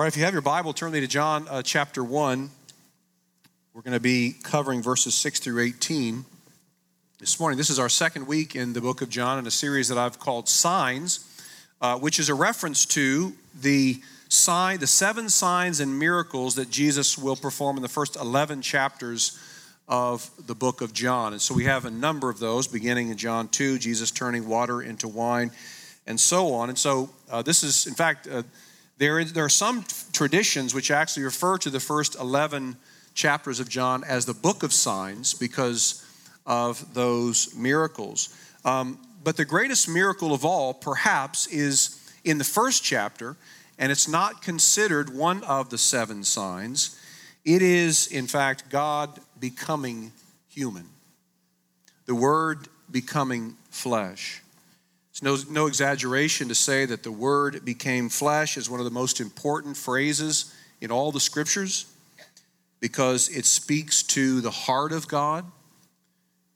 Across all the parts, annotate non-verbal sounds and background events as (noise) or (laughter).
All right, if you have your Bible, turn me to John uh, chapter 1. We're going to be covering verses 6 through 18 this morning. This is our second week in the book of John in a series that I've called Signs, uh, which is a reference to the sign, the seven signs and miracles that Jesus will perform in the first 11 chapters of the book of John. And so we have a number of those, beginning in John 2, Jesus turning water into wine, and so on. And so uh, this is, in fact, uh, there, is, there are some traditions which actually refer to the first 11 chapters of John as the book of signs because of those miracles. Um, but the greatest miracle of all, perhaps, is in the first chapter, and it's not considered one of the seven signs. It is, in fact, God becoming human, the Word becoming flesh. It's no, no exaggeration to say that the Word became flesh is one of the most important phrases in all the scriptures because it speaks to the heart of God,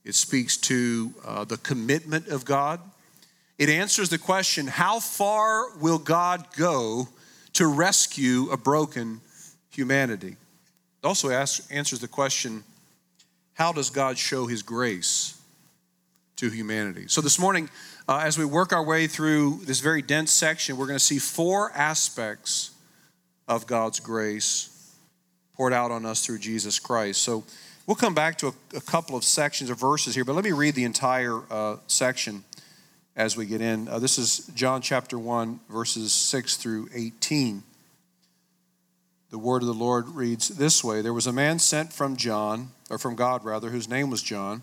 it speaks to uh, the commitment of God. It answers the question how far will God go to rescue a broken humanity? It also asks, answers the question how does God show his grace to humanity? So this morning, uh, as we work our way through this very dense section, we're going to see four aspects of God's grace poured out on us through Jesus Christ. So we'll come back to a, a couple of sections or verses here, but let me read the entire uh, section as we get in. Uh, this is John chapter 1, verses 6 through 18. The word of the Lord reads this way There was a man sent from John, or from God rather, whose name was John.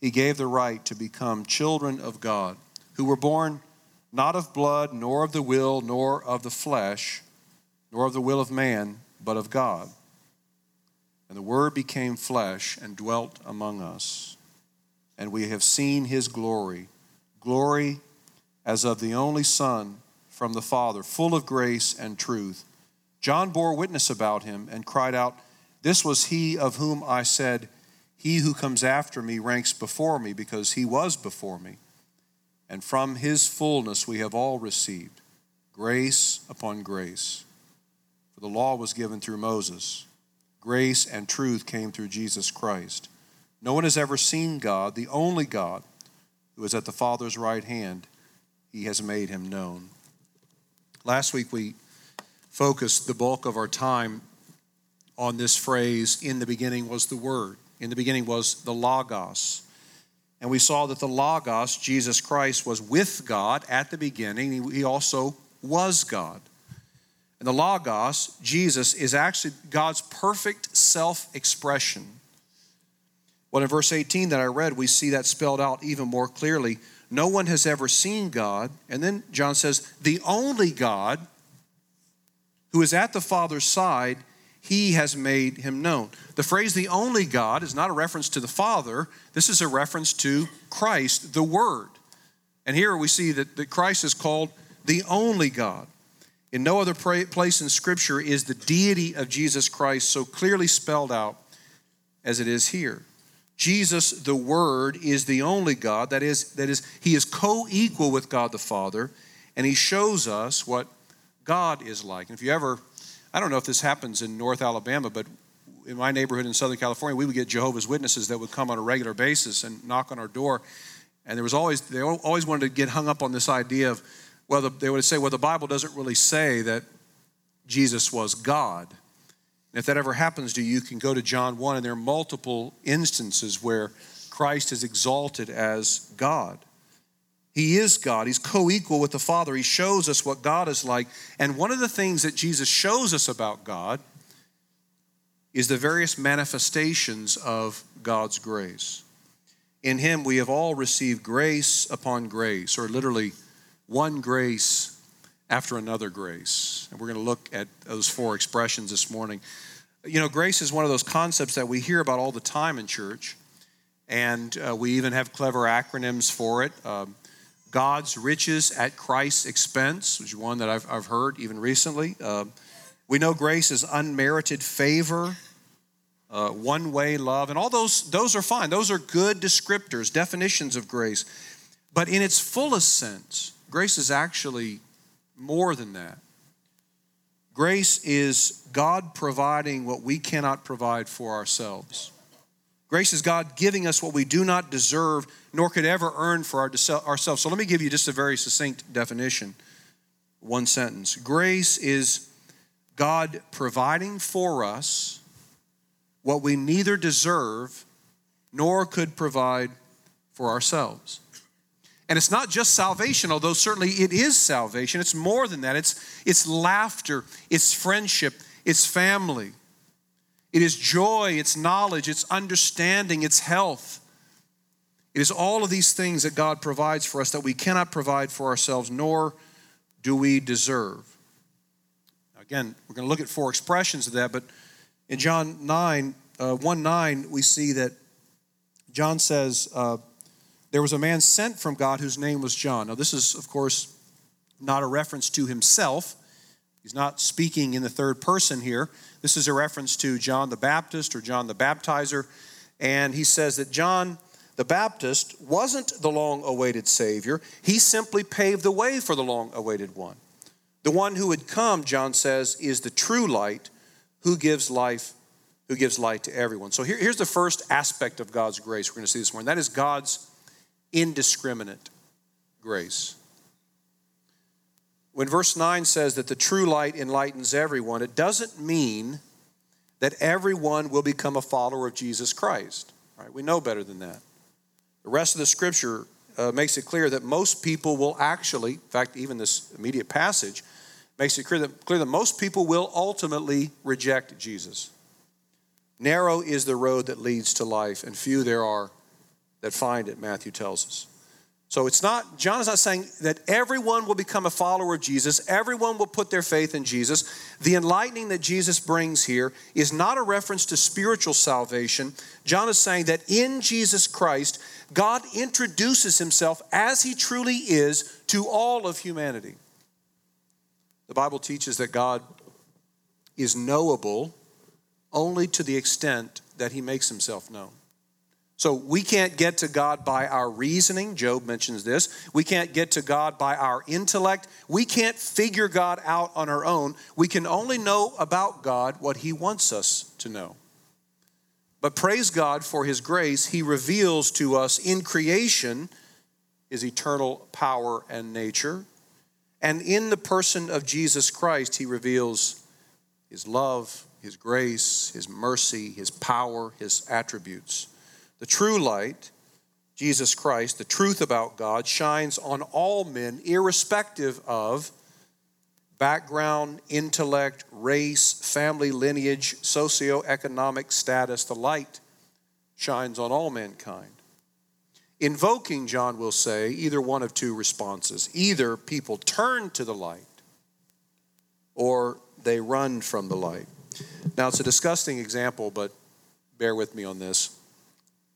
he gave the right to become children of God, who were born not of blood, nor of the will, nor of the flesh, nor of the will of man, but of God. And the Word became flesh and dwelt among us. And we have seen his glory, glory as of the only Son from the Father, full of grace and truth. John bore witness about him and cried out, This was he of whom I said, he who comes after me ranks before me because he was before me. And from his fullness we have all received grace upon grace. For the law was given through Moses, grace and truth came through Jesus Christ. No one has ever seen God, the only God, who is at the Father's right hand. He has made him known. Last week we focused the bulk of our time on this phrase, in the beginning was the Word. In the beginning was the Logos. And we saw that the Logos, Jesus Christ, was with God at the beginning. He also was God. And the Logos, Jesus, is actually God's perfect self expression. Well, in verse 18 that I read, we see that spelled out even more clearly. No one has ever seen God. And then John says, the only God who is at the Father's side he has made him known. The phrase the only God is not a reference to the Father, this is a reference to Christ, the Word. And here we see that, that Christ is called the only God. In no other place in Scripture is the deity of Jesus Christ so clearly spelled out as it is here. Jesus, the Word, is the only God. That is, that is, He is co equal with God the Father, and He shows us what God is like. And if you ever I don't know if this happens in North Alabama, but in my neighborhood in Southern California, we would get Jehovah's Witnesses that would come on a regular basis and knock on our door. And there was always, they always wanted to get hung up on this idea of, well, the, they would say, well, the Bible doesn't really say that Jesus was God. And if that ever happens to you, you can go to John 1, and there are multiple instances where Christ is exalted as God. He is God. He's co equal with the Father. He shows us what God is like. And one of the things that Jesus shows us about God is the various manifestations of God's grace. In Him, we have all received grace upon grace, or literally one grace after another grace. And we're going to look at those four expressions this morning. You know, grace is one of those concepts that we hear about all the time in church, and uh, we even have clever acronyms for it. Um, God's riches at Christ's expense, which is one that I've, I've heard even recently. Uh, we know grace is unmerited favor, uh, one way love, and all those, those are fine. Those are good descriptors, definitions of grace. But in its fullest sense, grace is actually more than that. Grace is God providing what we cannot provide for ourselves. Grace is God giving us what we do not deserve nor could ever earn for our, ourselves. So let me give you just a very succinct definition. One sentence. Grace is God providing for us what we neither deserve nor could provide for ourselves. And it's not just salvation, although certainly it is salvation. It's more than that. It's, it's laughter, it's friendship, it's family, it is joy, it's knowledge, it's understanding, it's health. It is all of these things that God provides for us that we cannot provide for ourselves, nor do we deserve. Again, we're going to look at four expressions of that, but in John 9, uh, 1 9, we see that John says, uh, there was a man sent from God whose name was John. Now, this is, of course, not a reference to himself. He's not speaking in the third person here. This is a reference to John the Baptist or John the Baptizer. And he says that John the Baptist wasn't the long awaited Savior, he simply paved the way for the long awaited one. The one who would come, John says, is the true light who gives life, who gives light to everyone. So here, here's the first aspect of God's grace we're going to see this morning. That is God's indiscriminate grace. When verse 9 says that the true light enlightens everyone, it doesn't mean that everyone will become a follower of Jesus Christ. Right? We know better than that. The rest of the scripture uh, makes it clear that most people will actually, in fact, even this immediate passage makes it clear that, clear that most people will ultimately reject Jesus. Narrow is the road that leads to life, and few there are that find it, Matthew tells us. So it's not, John is not saying that everyone will become a follower of Jesus, everyone will put their faith in Jesus. The enlightening that Jesus brings here is not a reference to spiritual salvation. John is saying that in Jesus Christ, God introduces himself as he truly is to all of humanity. The Bible teaches that God is knowable only to the extent that he makes himself known. So we can't get to God by our reasoning. Job mentions this. We can't get to God by our intellect. We can't figure God out on our own. We can only know about God what He wants us to know. But praise God for His grace. He reveals to us in creation His eternal power and nature. And in the person of Jesus Christ, He reveals His love, His grace, His mercy, His power, His attributes. The true light, Jesus Christ, the truth about God, shines on all men, irrespective of background, intellect, race, family lineage, socioeconomic status. The light shines on all mankind. Invoking, John will say, either one of two responses. Either people turn to the light or they run from the light. Now, it's a disgusting example, but bear with me on this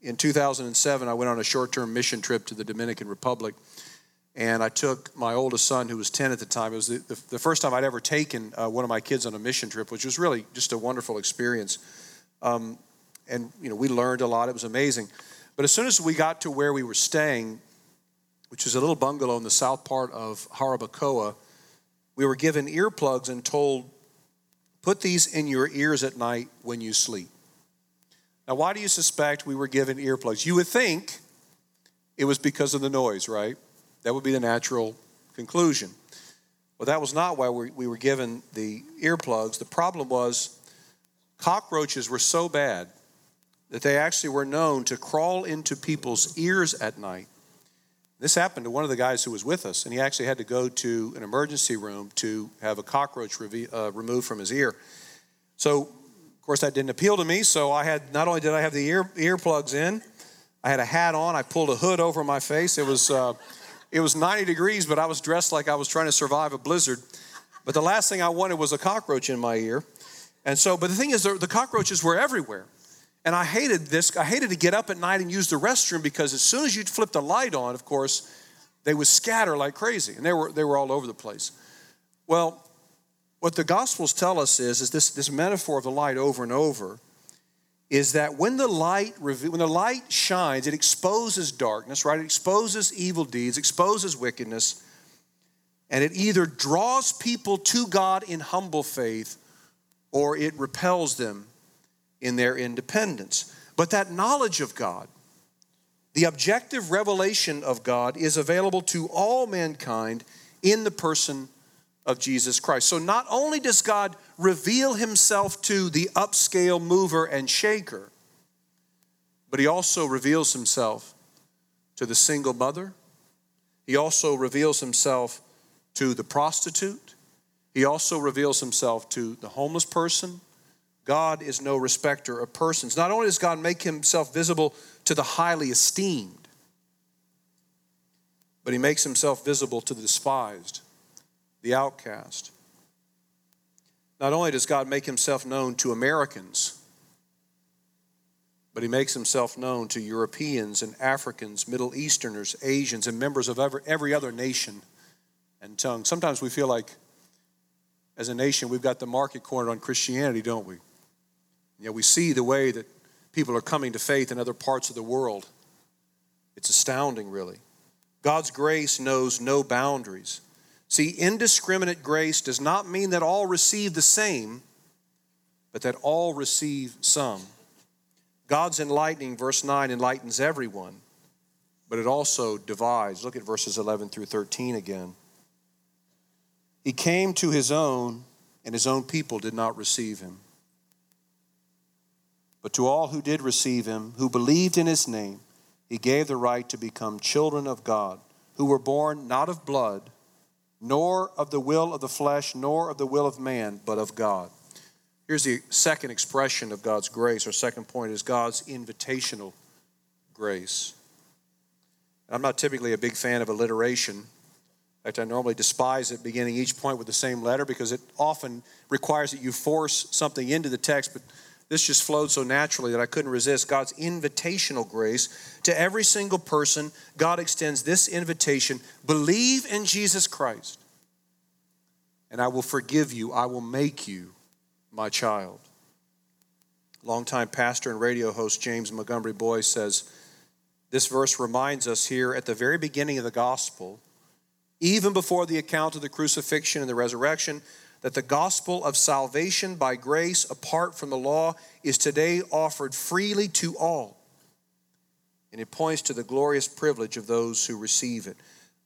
in 2007, I went on a short term mission trip to the Dominican Republic. And I took my oldest son, who was 10 at the time. It was the, the, the first time I'd ever taken uh, one of my kids on a mission trip, which was really just a wonderful experience. Um, and, you know, we learned a lot. It was amazing. But as soon as we got to where we were staying, which was a little bungalow in the south part of Jarabacoa, we were given earplugs and told, put these in your ears at night when you sleep. Now, why do you suspect we were given earplugs? You would think it was because of the noise, right? That would be the natural conclusion. Well, that was not why we were given the earplugs. The problem was cockroaches were so bad that they actually were known to crawl into people's ears at night. This happened to one of the guys who was with us, and he actually had to go to an emergency room to have a cockroach uh, removed from his ear. So course, that didn't appeal to me, so I had not only did I have the ear earplugs in, I had a hat on. I pulled a hood over my face. It was uh, it was 90 degrees, but I was dressed like I was trying to survive a blizzard. But the last thing I wanted was a cockroach in my ear. And so, but the thing is, the cockroaches were everywhere. And I hated this. I hated to get up at night and use the restroom because as soon as you'd flip the light on, of course, they would scatter like crazy. And they were, they were all over the place. Well, what the Gospels tell us is, is this, this metaphor of the light over and over is that when the light when the light shines, it exposes darkness, right? It exposes evil deeds, exposes wickedness, and it either draws people to God in humble faith or it repels them in their independence. But that knowledge of God, the objective revelation of God, is available to all mankind in the person of Jesus Christ. So not only does God reveal himself to the upscale mover and shaker, but he also reveals himself to the single mother. He also reveals himself to the prostitute. He also reveals himself to the homeless person. God is no respecter of persons. Not only does God make himself visible to the highly esteemed, but he makes himself visible to the despised the outcast. Not only does God make himself known to Americans, but he makes himself known to Europeans and Africans, Middle Easterners, Asians, and members of every, other nation and tongue. Sometimes we feel like, as a nation, we've got the market cornered on Christianity, don't we? Yeah, we see the way that people are coming to faith in other parts of the world. It's astounding, really. God's grace knows no boundaries. See, indiscriminate grace does not mean that all receive the same, but that all receive some. God's enlightening, verse 9, enlightens everyone, but it also divides. Look at verses 11 through 13 again. He came to his own, and his own people did not receive him. But to all who did receive him, who believed in his name, he gave the right to become children of God, who were born not of blood nor of the will of the flesh, nor of the will of man, but of God. Here's the second expression of God's grace. Our second point is God's invitational grace. I'm not typically a big fan of alliteration. In fact, I normally despise it beginning each point with the same letter because it often requires that you force something into the text, but this just flowed so naturally that I couldn't resist. God's invitational grace to every single person, God extends this invitation believe in Jesus Christ, and I will forgive you. I will make you my child. Longtime pastor and radio host James Montgomery Boice says this verse reminds us here at the very beginning of the gospel, even before the account of the crucifixion and the resurrection, that the gospel of salvation by grace apart from the law is today offered freely to all. And it points to the glorious privilege of those who receive it.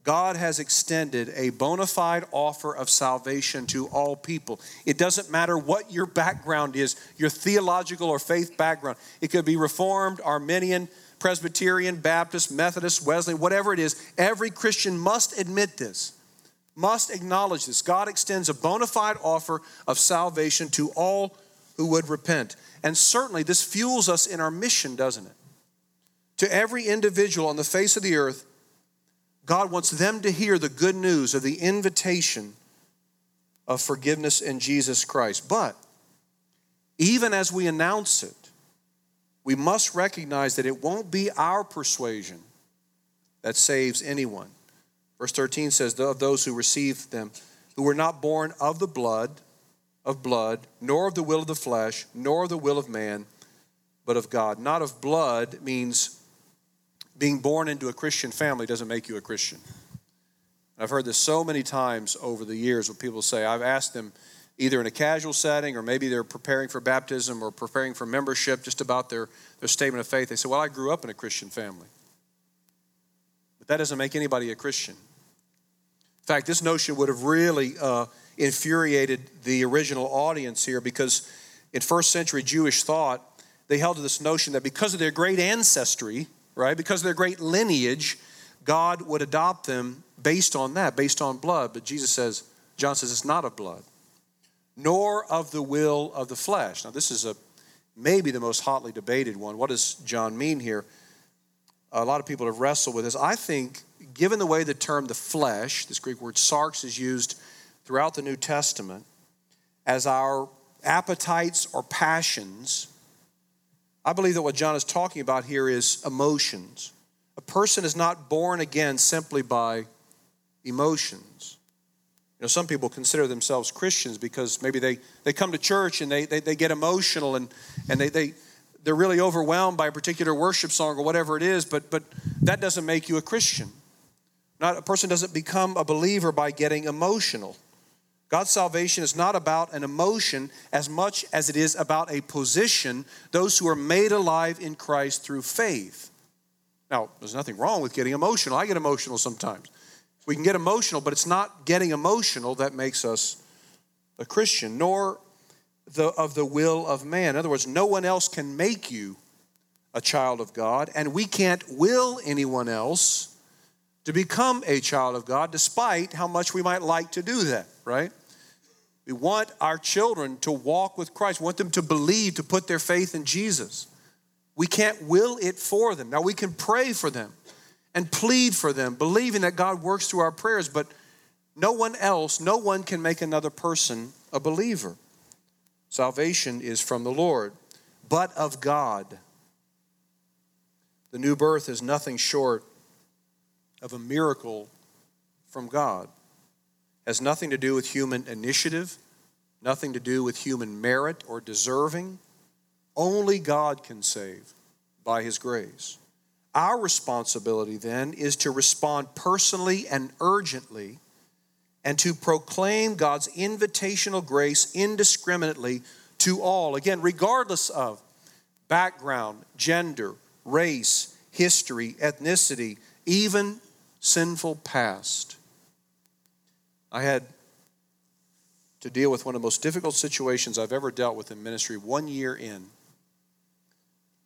God has extended a bona fide offer of salvation to all people. It doesn't matter what your background is, your theological or faith background. It could be Reformed, Arminian, Presbyterian, Baptist, Methodist, Wesleyan, whatever it is. Every Christian must admit this must acknowledge this. God extends a bona fide offer of salvation to all who would repent. And certainly this fuels us in our mission, doesn't it? To every individual on the face of the earth, God wants them to hear the good news of the invitation of forgiveness in Jesus Christ. But even as we announce it, we must recognize that it won't be our persuasion that saves anyone. Verse 13 says, Of those who received them, who were not born of the blood, of blood, nor of the will of the flesh, nor of the will of man, but of God. Not of blood means being born into a Christian family doesn't make you a Christian. I've heard this so many times over the years when people say, I've asked them either in a casual setting or maybe they're preparing for baptism or preparing for membership just about their, their statement of faith. They say, Well, I grew up in a Christian family. But that doesn't make anybody a Christian. In fact, this notion would have really uh, infuriated the original audience here because in first century Jewish thought, they held to this notion that because of their great ancestry, right, because of their great lineage, God would adopt them based on that, based on blood. But Jesus says, John says, it's not of blood, nor of the will of the flesh. Now, this is a maybe the most hotly debated one. What does John mean here? A lot of people have wrestled with this. I think, given the way the term the flesh, this Greek word sarx, is used throughout the New Testament, as our appetites or passions, I believe that what John is talking about here is emotions. A person is not born again simply by emotions. You know, some people consider themselves Christians because maybe they, they come to church and they, they, they get emotional and, and they, they, they're really overwhelmed by a particular worship song or whatever it is, but, but that doesn't make you a Christian. Not, a person doesn't become a believer by getting emotional. God's salvation is not about an emotion as much as it is about a position, those who are made alive in Christ through faith. Now, there's nothing wrong with getting emotional. I get emotional sometimes. We can get emotional, but it's not getting emotional that makes us a Christian, nor the, of the will of man. In other words, no one else can make you a child of God, and we can't will anyone else to become a child of God, despite how much we might like to do that, right? We want our children to walk with Christ, we want them to believe, to put their faith in Jesus. We can't will it for them. Now, we can pray for them and plead for them, believing that God works through our prayers, but no one else, no one can make another person a believer. Salvation is from the Lord, but of God. The new birth is nothing short of a miracle from God. It has nothing to do with human initiative, nothing to do with human merit or deserving. Only God can save by his grace. Our responsibility then is to respond personally and urgently and to proclaim God's invitational grace indiscriminately to all, again, regardless of background, gender, race, history, ethnicity, even sinful past. I had to deal with one of the most difficult situations I've ever dealt with in ministry one year in.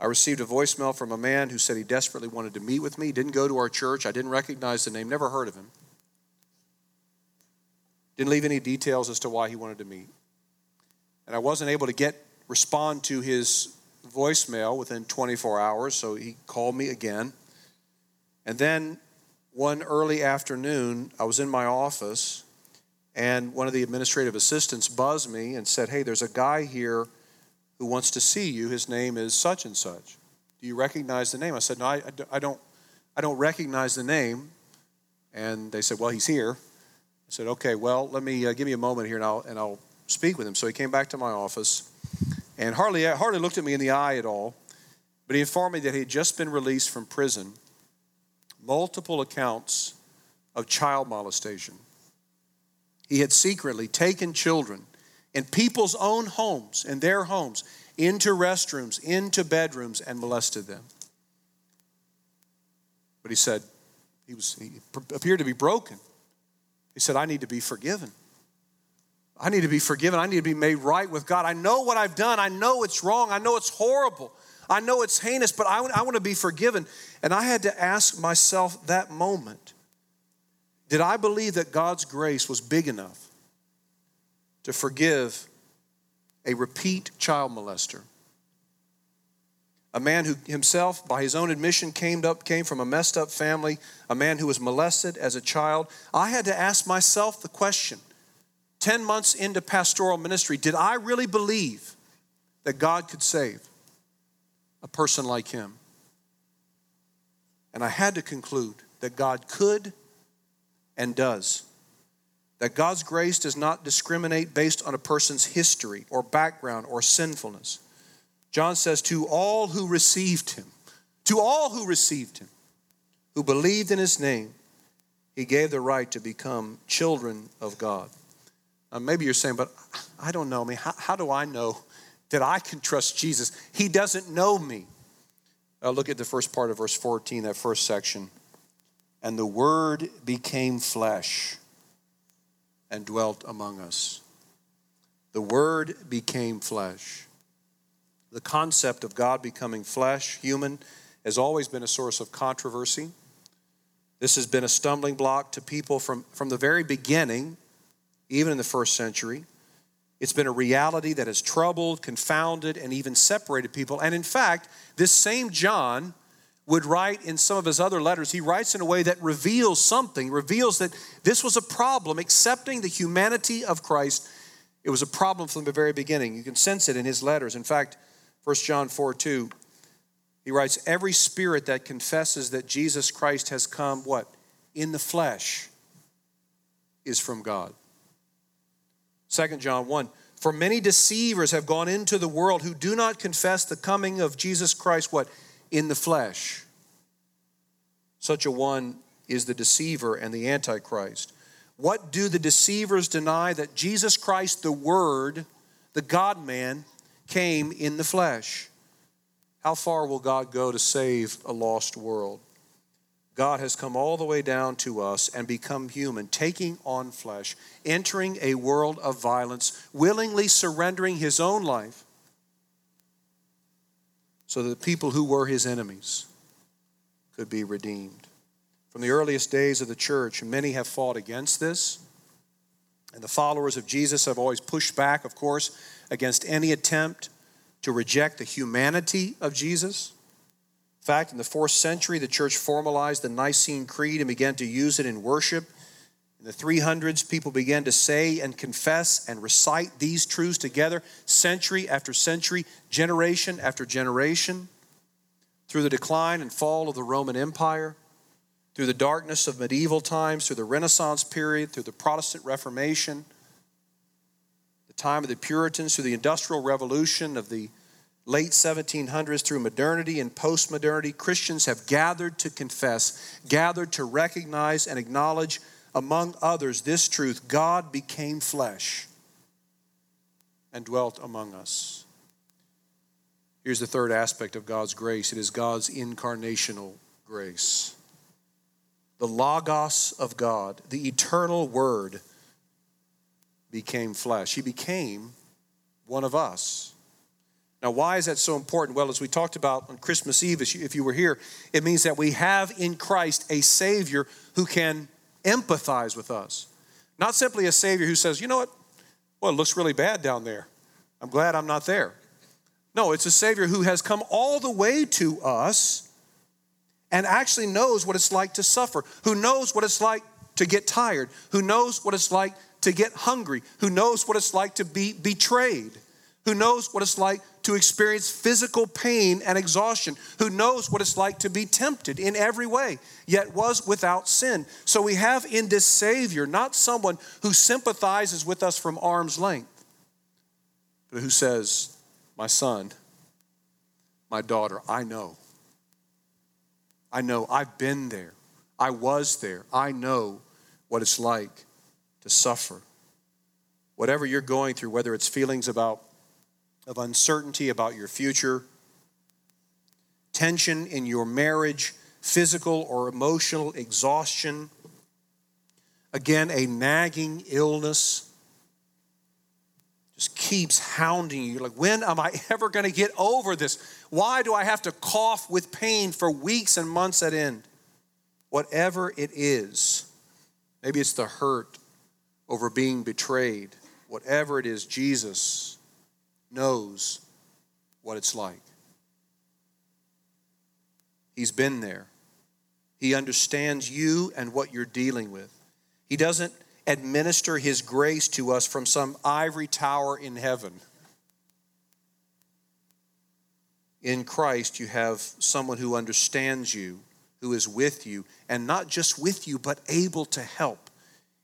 I received a voicemail from a man who said he desperately wanted to meet with me. Didn't go to our church. I didn't recognize the name, never heard of him. Didn't leave any details as to why he wanted to meet. And I wasn't able to get respond to his voicemail within 24 hours, so he called me again. And then one early afternoon, I was in my office, and one of the administrative assistants buzzed me and said, Hey, there's a guy here who wants to see you. His name is such and such. Do you recognize the name? I said, No, I, I, don't, I don't recognize the name. And they said, Well, he's here. I said, okay, well, let me uh, give me a moment here and I'll, and I'll speak with him. So he came back to my office and hardly, hardly looked at me in the eye at all, but he informed me that he had just been released from prison, multiple accounts of child molestation. He had secretly taken children in people's own homes, in their homes, into restrooms, into bedrooms, and molested them. But he said, he, was, he appeared to be broken. He said, I need to be forgiven. I need to be forgiven. I need to be made right with God. I know what I've done. I know it's wrong. I know it's horrible. I know it's heinous, but I, I want to be forgiven. And I had to ask myself that moment did I believe that God's grace was big enough to forgive a repeat child molester? A man who himself, by his own admission, came up came from a messed up family, a man who was molested as a child. I had to ask myself the question: ten months into pastoral ministry, did I really believe that God could save a person like him? And I had to conclude that God could and does. That God's grace does not discriminate based on a person's history or background or sinfulness. John says, To all who received him, to all who received him, who believed in his name, he gave the right to become children of God. Now, maybe you're saying, but I don't know me. How, how do I know that I can trust Jesus? He doesn't know me. Uh, look at the first part of verse 14, that first section. And the Word became flesh and dwelt among us. The Word became flesh. The concept of God becoming flesh, human, has always been a source of controversy. This has been a stumbling block to people from, from the very beginning, even in the first century. It's been a reality that has troubled, confounded, and even separated people. And in fact, this same John would write in some of his other letters, he writes in a way that reveals something, reveals that this was a problem. Accepting the humanity of Christ, it was a problem from the very beginning. You can sense it in his letters. In fact, 1 John 4 2, he writes, Every spirit that confesses that Jesus Christ has come, what? In the flesh, is from God. 2 John 1, for many deceivers have gone into the world who do not confess the coming of Jesus Christ, what? In the flesh. Such a one is the deceiver and the antichrist. What do the deceivers deny? That Jesus Christ, the Word, the God man, came in the flesh. How far will God go to save a lost world? God has come all the way down to us and become human, taking on flesh, entering a world of violence, willingly surrendering his own life so that the people who were his enemies could be redeemed. From the earliest days of the church, many have fought against this. And the followers of Jesus have always pushed back, of course, against any attempt to reject the humanity of Jesus In fact, in the fourth century, the church formalized the Nicene Creed and began to use it in worship. In the 300s, people began to say and confess and recite these truths together, century after century, generation after generation. Through the decline and fall of the Roman Empire, through the darkness of medieval times, through the Renaissance period, through the Protestant Reformation, the time of the Puritans, through the Industrial Revolution of the late 1700s through modernity and postmodernity, Christians have gathered to confess, gathered to recognize and acknowledge, among others, this truth God became flesh and dwelt among us. Here's the third aspect of God's grace it is God's incarnational grace. The Logos of God, the eternal Word, became flesh. He became one of us. Now, why is that so important? Well, as we talked about on Christmas Eve, if you were here, it means that we have in Christ a Savior who can empathize with us. Not simply a Savior who says, you know what? Well, it looks really bad down there. I'm glad I'm not there. No, it's a Savior who has come all the way to us and actually knows what it's like to suffer, who knows what it's like to get tired, who knows what it's like to get hungry, who knows what it's like to be betrayed, who knows what it's like to experience physical pain and exhaustion, who knows what it's like to be tempted in every way, yet was without sin. So we have in this Savior not someone who sympathizes with us from arm's length, but who says, My son, my daughter, I know. I know. I've been there. I was there. I know what it's like to suffer. Whatever you're going through, whether it's feelings about of uncertainty about your future, tension in your marriage, physical or emotional exhaustion, again, a nagging illness just keeps hounding you. Like, when am I (laughs) ever going to get over this? Why do I have to cough with pain for weeks and months at end? Whatever it is, maybe it's the hurt over being betrayed. Whatever it is, Jesus knows what it's like. He's been there. He understands you and what you're dealing with. He doesn't administer His grace to us from some ivory tower in heaven. In Christ, you have someone who understands you, who is with you, and not just with you, but able to help.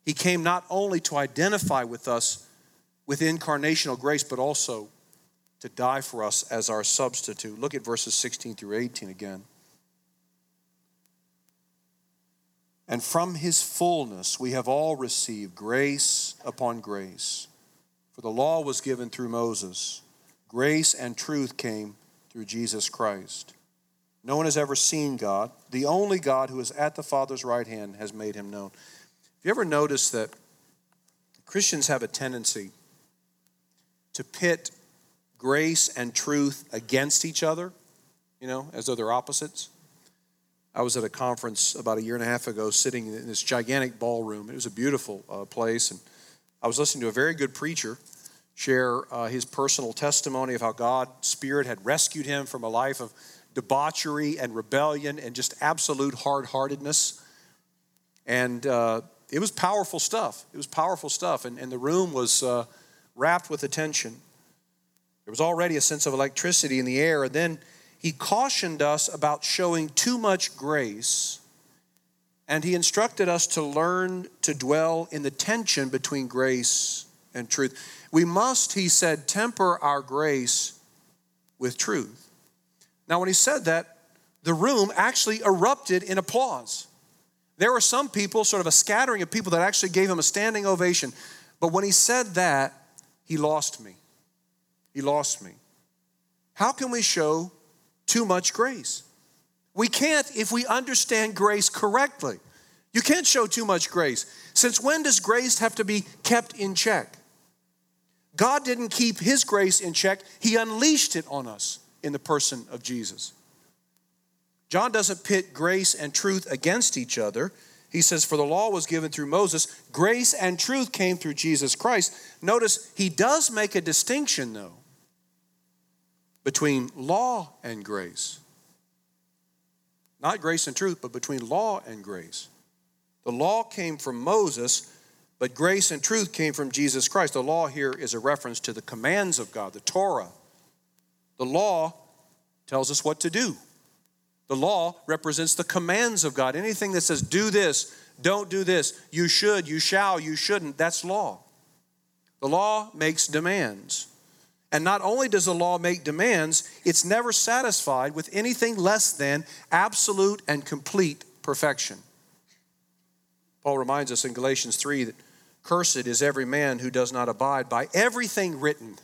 He came not only to identify with us with incarnational grace, but also to die for us as our substitute. Look at verses 16 through 18 again. And from his fullness we have all received grace upon grace. For the law was given through Moses, grace and truth came through Jesus Christ. No one has ever seen God. The only God who is at the Father's right hand has made him known. Have you ever noticed that Christians have a tendency to pit grace and truth against each other, you know, as though they're opposites. I was at a conference about a year and a half ago sitting in this gigantic ballroom. It was a beautiful uh, place. And I was listening to a very good preacher share uh, his personal testimony of how God's Spirit had rescued him from a life of debauchery and rebellion and just absolute hard heartedness. And uh, it was powerful stuff. It was powerful stuff. And, and the room was uh, rapt with attention. There was already a sense of electricity in the air. And then he cautioned us about showing too much grace. And he instructed us to learn to dwell in the tension between grace and truth. We must, he said, temper our grace with truth. Now, when he said that, the room actually erupted in applause. There were some people, sort of a scattering of people, that actually gave him a standing ovation. But when he said that, he lost me. He lost me. How can we show too much grace? We can't if we understand grace correctly. You can't show too much grace. Since when does grace have to be kept in check? God didn't keep His grace in check, He unleashed it on us in the person of Jesus. John doesn't pit grace and truth against each other. He says, For the law was given through Moses, grace and truth came through Jesus Christ. Notice he does make a distinction, though between law and grace. Not grace and truth, but between law and grace. The law came from Moses, but grace and truth came from Jesus Christ. The law here is a reference to the commands of God, the Torah. The law tells us what to do. The law represents the commands of God. Anything that says, do this, don't do this, you should, you shall, you shouldn't, that's law. The law makes demands. And not only does the law make demands, it's never satisfied with anything less than absolute and complete perfection. Paul reminds us in Galatians 3 that cursed is every man who does not abide by everything written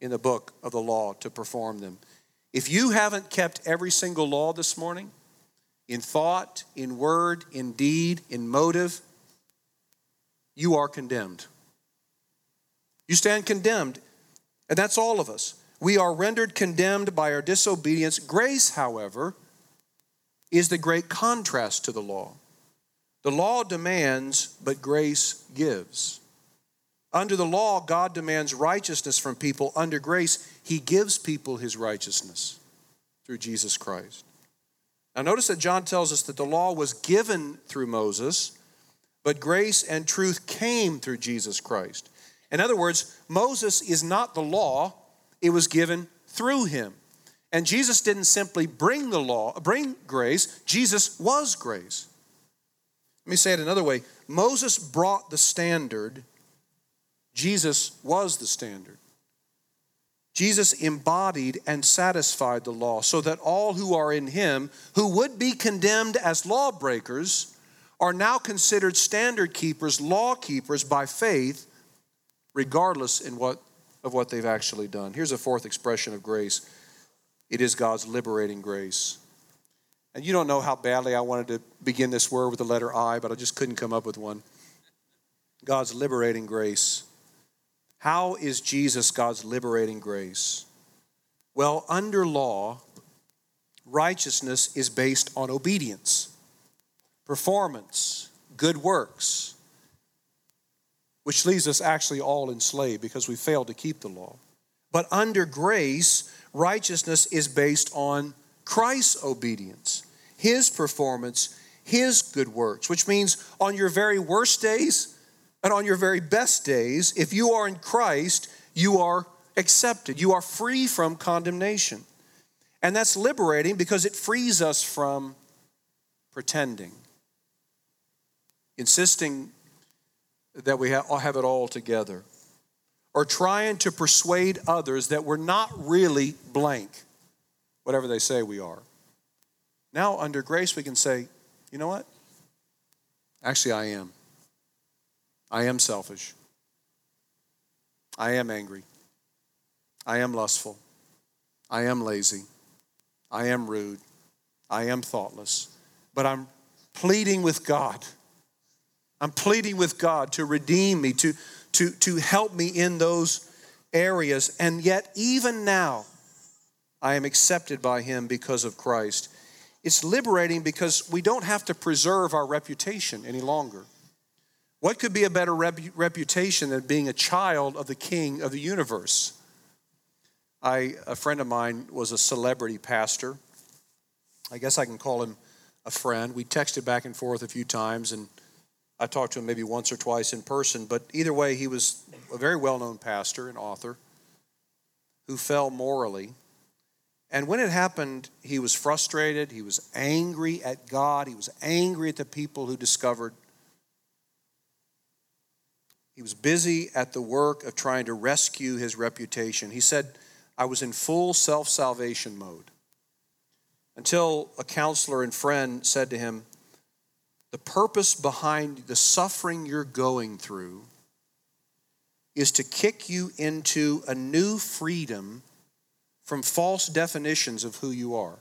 in the book of the law to perform them. If you haven't kept every single law this morning, in thought, in word, in deed, in motive, you are condemned. You stand condemned and that's all of us. We are rendered condemned by our disobedience. Grace, however, is the great contrast to the law. The law demands, but grace gives. Under the law, God demands righteousness from people. Under grace, He gives people His righteousness through Jesus Christ. Now, notice that John tells us that the law was given through Moses, but grace and truth came through Jesus Christ. In other words, Moses is not the law, it was given through him. And Jesus didn't simply bring the law, bring grace, Jesus was grace. Let me say it another way Moses brought the standard, Jesus was the standard. Jesus embodied and satisfied the law so that all who are in him, who would be condemned as lawbreakers, are now considered standard keepers, law keepers by faith regardless in what, of what they've actually done. Here's a fourth expression of grace it is God's liberating grace. And you don't know how badly I wanted to begin this word with the letter I, but I just couldn't come up with one. God's liberating grace. How is Jesus God's liberating grace? Well, under law, righteousness is based on obedience, performance, good works which leaves us actually all enslaved because we fail to keep the law. But under grace, righteousness is based on Christ's obedience, his performance, his good works, which means on your very worst days and on your very best days, if you are in Christ, you are accepted. You are free from condemnation. And that's liberating because it frees us from pretending, insisting that we have it all together, or trying to persuade others that we're not really blank, whatever they say we are. Now, under grace, we can say, you know what? Actually, I am. I am selfish. I am angry. I am lustful. I am lazy. I am rude. I am thoughtless. But I'm pleading with God I'm pleading with God to redeem me, to, to, to help me in those areas. And yet, even now, I am accepted by Him because of Christ. It's liberating because we don't have to preserve our reputation any longer. What could be a better reputation than being a child of the king of the universe? I, a friend of mine was a celebrity pastor. I guess I can call him a friend. We texted back and forth a few times, and I talked to him maybe once or twice in person. But either way, he was a very well known pastor and author who fell morally. And when it happened, he was frustrated. He was angry at God. He was angry at the people who discovered. He was busy at the work of trying to rescue his reputation. He said, I was in full self salvation mode until a counselor and friend said to him, The purpose behind the suffering you're going through is to kick you into a new freedom from false definitions of who you are.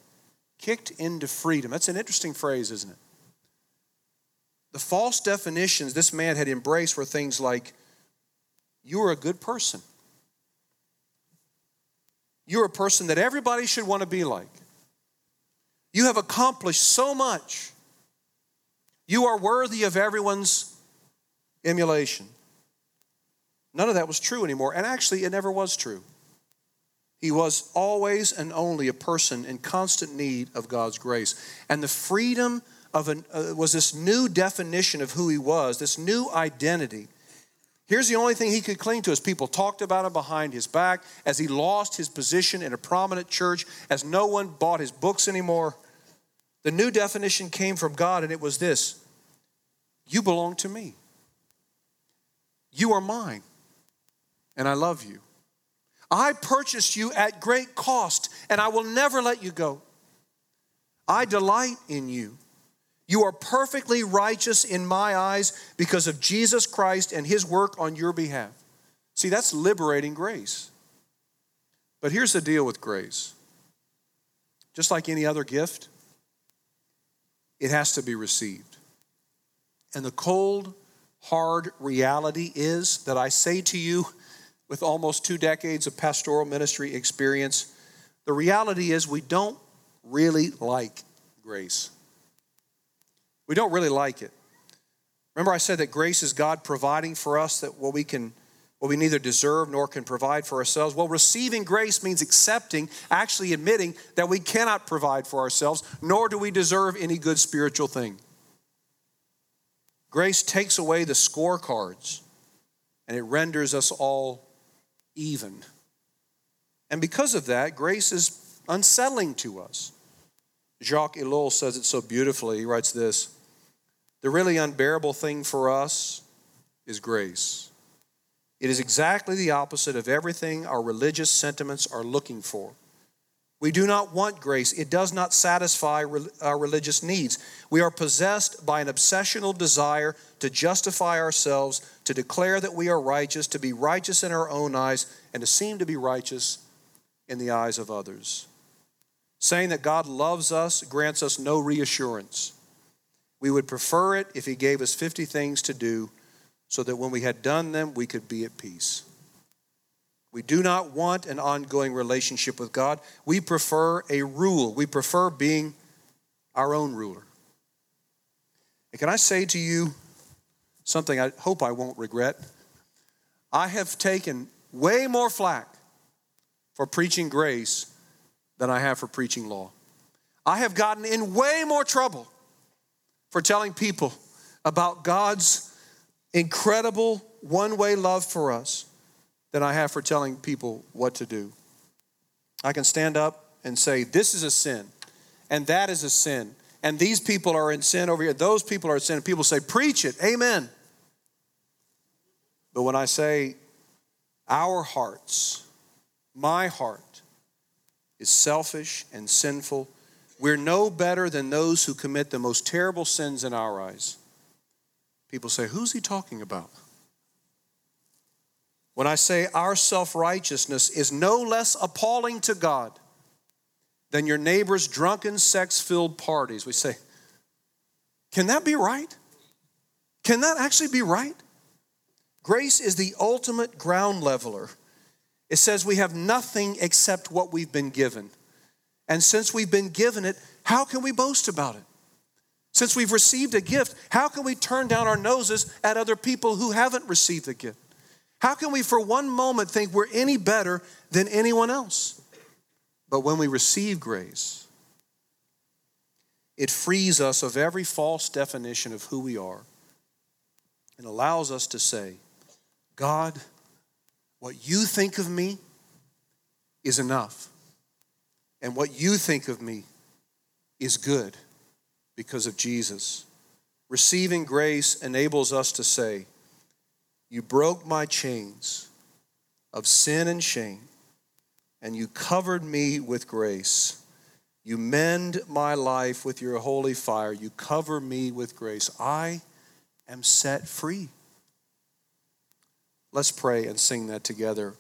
Kicked into freedom. That's an interesting phrase, isn't it? The false definitions this man had embraced were things like, You are a good person. You're a person that everybody should want to be like. You have accomplished so much. You are worthy of everyone's emulation. None of that was true anymore. And actually, it never was true. He was always and only a person in constant need of God's grace. And the freedom of an, uh, was this new definition of who he was, this new identity Here's the only thing he could cling to as people talked about him behind his back, as he lost his position in a prominent church, as no one bought his books anymore. The new definition came from God, and it was this You belong to me. You are mine, and I love you. I purchased you at great cost, and I will never let you go. I delight in you. You are perfectly righteous in my eyes because of Jesus Christ and his work on your behalf. See, that's liberating grace. But here's the deal with grace just like any other gift, it has to be received. And the cold, hard reality is that I say to you, with almost two decades of pastoral ministry experience, the reality is we don't really like grace. We don't really like it. Remember, I said that grace is God providing for us that what we can, what we neither deserve nor can provide for ourselves. Well, receiving grace means accepting, actually admitting that we cannot provide for ourselves, nor do we deserve any good spiritual thing. Grace takes away the scorecards and it renders us all even. And because of that, grace is unsettling to us. Jacques Ellul says it so beautifully. He writes this the really unbearable thing for us is grace. It is exactly the opposite of everything our religious sentiments are looking for. We do not want grace. It does not satisfy our religious needs. We are possessed by an obsessional desire to justify ourselves, to declare that we are righteous, to be righteous in our own eyes, and to seem to be righteous in the eyes of others. Saying that God loves us grants us no reassurance. We would prefer it if He gave us 50 things to do so that when we had done them, we could be at peace. We do not want an ongoing relationship with God. We prefer a rule. We prefer being our own ruler. And can I say to you something I hope I won't regret? I have taken way more flack for preaching grace than I have for preaching law. I have gotten in way more trouble for telling people about God's incredible one way love for us than I have for telling people what to do. I can stand up and say, This is a sin, and that is a sin, and these people are in sin over here, those people are in sin, people say, Preach it, amen. But when I say, Our hearts, my heart, is selfish and sinful we're no better than those who commit the most terrible sins in our eyes. People say, Who's he talking about? When I say our self righteousness is no less appalling to God than your neighbor's drunken, sex filled parties, we say, Can that be right? Can that actually be right? Grace is the ultimate ground leveler. It says we have nothing except what we've been given. And since we've been given it, how can we boast about it? Since we've received a gift, how can we turn down our noses at other people who haven't received a gift? How can we, for one moment, think we're any better than anyone else? But when we receive grace, it frees us of every false definition of who we are and allows us to say, God, what you think of me is enough. And what you think of me is good because of Jesus. Receiving grace enables us to say, You broke my chains of sin and shame, and you covered me with grace. You mend my life with your holy fire. You cover me with grace. I am set free. Let's pray and sing that together.